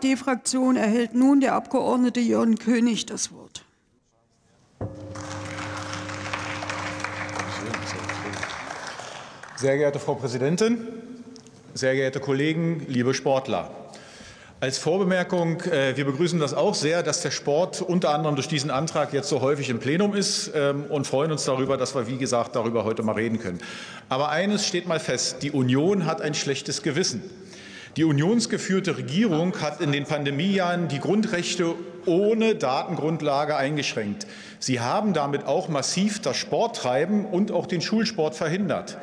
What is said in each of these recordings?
AfD-Fraktion erhält nun der Abgeordnete Jörn König das Wort. Sehr geehrte Frau Präsidentin, sehr geehrte Kollegen, liebe Sportler! Als Vorbemerkung, äh, wir begrüßen das auch sehr, dass der Sport unter anderem durch diesen Antrag jetzt so häufig im Plenum ist ähm, und freuen uns darüber, dass wir, wie gesagt, darüber heute mal reden können. Aber eines steht mal fest, die Union hat ein schlechtes Gewissen. Die unionsgeführte Regierung hat in den Pandemiejahren die Grundrechte ohne Datengrundlage eingeschränkt. Sie haben damit auch massiv das Sporttreiben und auch den Schulsport verhindert.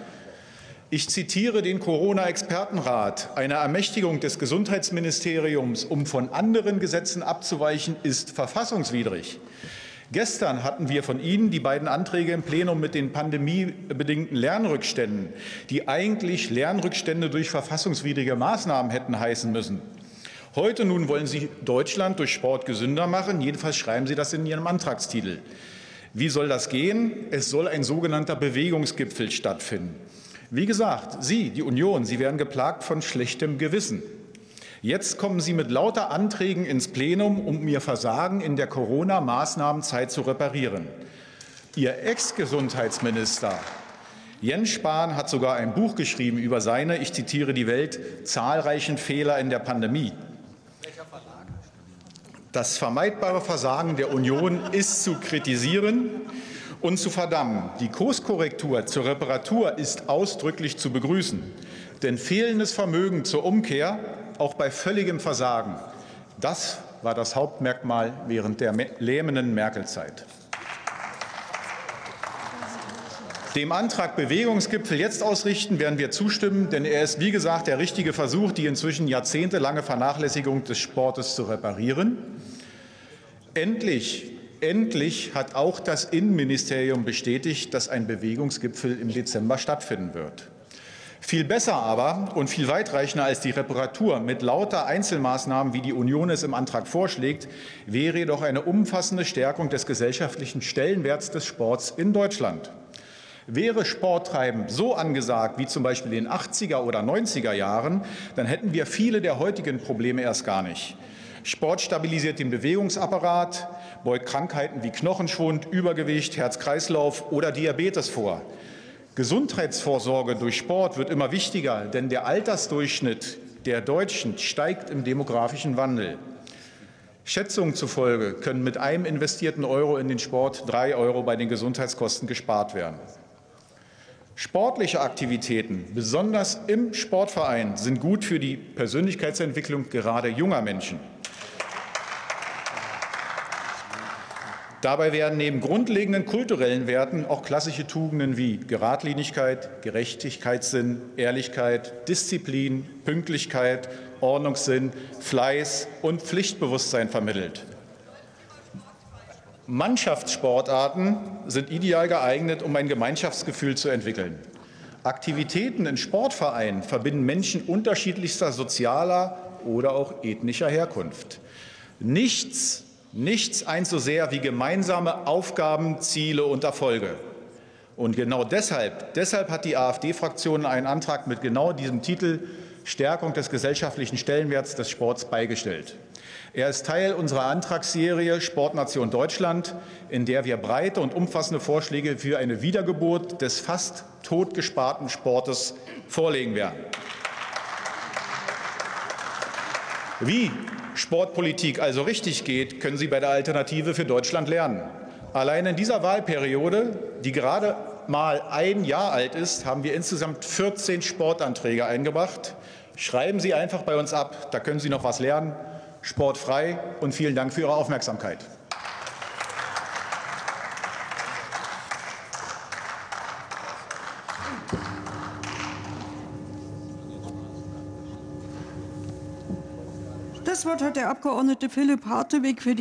Ich zitiere den Corona-Expertenrat. Eine Ermächtigung des Gesundheitsministeriums, um von anderen Gesetzen abzuweichen, ist verfassungswidrig. Gestern hatten wir von Ihnen die beiden Anträge im Plenum mit den pandemiebedingten Lernrückständen, die eigentlich Lernrückstände durch verfassungswidrige Maßnahmen hätten heißen müssen. Heute nun wollen Sie Deutschland durch Sport gesünder machen. Jedenfalls schreiben Sie das in Ihrem Antragstitel. Wie soll das gehen? Es soll ein sogenannter Bewegungsgipfel stattfinden. Wie gesagt, Sie, die Union, Sie werden geplagt von schlechtem Gewissen. Jetzt kommen Sie mit lauter Anträgen ins Plenum, um Ihr Versagen in der Corona-Maßnahmenzeit zu reparieren. Ihr Ex-Gesundheitsminister Jens Spahn hat sogar ein Buch geschrieben über seine, ich zitiere die Welt, zahlreichen Fehler in der Pandemie. Das vermeidbare Versagen der Union ist zu kritisieren und zu verdammen. Die Kurskorrektur zur Reparatur ist ausdrücklich zu begrüßen. Denn fehlendes Vermögen zur Umkehr, auch bei völligem Versagen, das war das Hauptmerkmal während der lähmenden Merkel-Zeit. Dem Antrag Bewegungsgipfel jetzt ausrichten werden wir zustimmen, denn er ist, wie gesagt, der richtige Versuch, die inzwischen jahrzehntelange Vernachlässigung des Sportes zu reparieren. Endlich Endlich hat auch das Innenministerium bestätigt, dass ein Bewegungsgipfel im Dezember stattfinden wird. Viel besser aber und viel weitreichender als die Reparatur mit lauter Einzelmaßnahmen, wie die Union es im Antrag vorschlägt, wäre jedoch eine umfassende Stärkung des gesellschaftlichen Stellenwerts des Sports in Deutschland. Wäre Sporttreiben so angesagt wie zum Beispiel in den 80er oder 90er Jahren, dann hätten wir viele der heutigen Probleme erst gar nicht. Sport stabilisiert den Bewegungsapparat, beugt Krankheiten wie Knochenschwund, Übergewicht, Herz-Kreislauf oder Diabetes vor. Gesundheitsvorsorge durch Sport wird immer wichtiger, denn der Altersdurchschnitt der Deutschen steigt im demografischen Wandel. Schätzungen zufolge können mit einem investierten Euro in den Sport drei Euro bei den Gesundheitskosten gespart werden. Sportliche Aktivitäten, besonders im Sportverein, sind gut für die Persönlichkeitsentwicklung gerade junger Menschen. Dabei werden neben grundlegenden kulturellen Werten auch klassische Tugenden wie Geradlinigkeit, Gerechtigkeitssinn, Ehrlichkeit, Disziplin, Pünktlichkeit, Ordnungssinn, Fleiß und Pflichtbewusstsein vermittelt. Mannschaftssportarten sind ideal geeignet, um ein Gemeinschaftsgefühl zu entwickeln. Aktivitäten in Sportvereinen verbinden Menschen unterschiedlichster sozialer oder auch ethnischer Herkunft. Nichts Nichts eins so sehr wie gemeinsame Aufgaben, Ziele und Erfolge. Und genau deshalb, deshalb hat die AfD-Fraktion einen Antrag mit genau diesem Titel Stärkung des gesellschaftlichen Stellenwerts des Sports beigestellt. Er ist Teil unserer Antragsserie Sportnation Deutschland, in der wir breite und umfassende Vorschläge für eine Wiedergeburt des fast totgesparten Sportes vorlegen werden. Wie Sportpolitik also richtig geht, können Sie bei der Alternative für Deutschland lernen. Allein in dieser Wahlperiode, die gerade mal ein Jahr alt ist, haben wir insgesamt 14 Sportanträge eingebracht. Schreiben Sie einfach bei uns ab, da können Sie noch was lernen. Sportfrei und vielen Dank für Ihre Aufmerksamkeit. Das Wort hat der Abgeordnete Philipp Hartewig für die